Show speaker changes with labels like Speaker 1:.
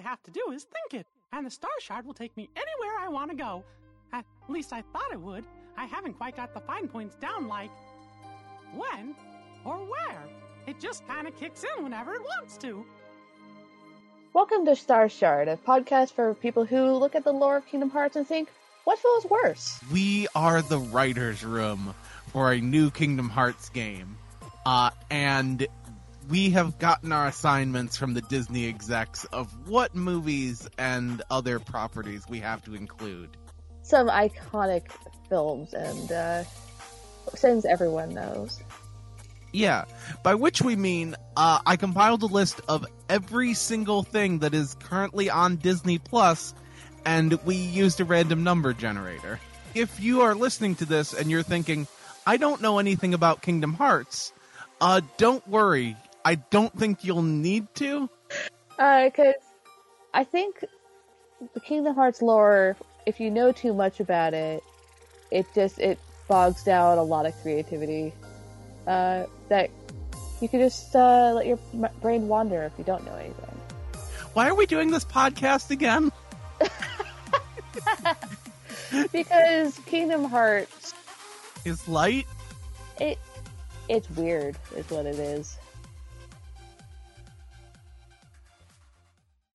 Speaker 1: I have to do is think it, and the star shard will take me anywhere I want to go. At least I thought it would. I haven't quite got the fine points down like when or where. It just kind of kicks in whenever it wants to.
Speaker 2: Welcome to Star Shard, a podcast for people who look at the lore of Kingdom Hearts and think, what feels worse?
Speaker 3: We are the writer's room for a new Kingdom Hearts game. Uh, and we have gotten our assignments from the Disney execs of what movies and other properties we have to include.
Speaker 2: Some iconic films and uh, things everyone knows.
Speaker 3: Yeah, by which we mean uh, I compiled a list of every single thing that is currently on Disney Plus, and we used a random number generator. If you are listening to this and you're thinking, I don't know anything about Kingdom Hearts, uh, don't worry. I don't think you'll need to.
Speaker 2: Because uh, I think the Kingdom Hearts lore, if you know too much about it, it just it bogs down a lot of creativity uh, that you could just uh, let your brain wander if you don't know anything.
Speaker 3: Why are we doing this podcast again?
Speaker 2: because Kingdom Hearts
Speaker 3: is light.
Speaker 2: It it's weird, is what it is.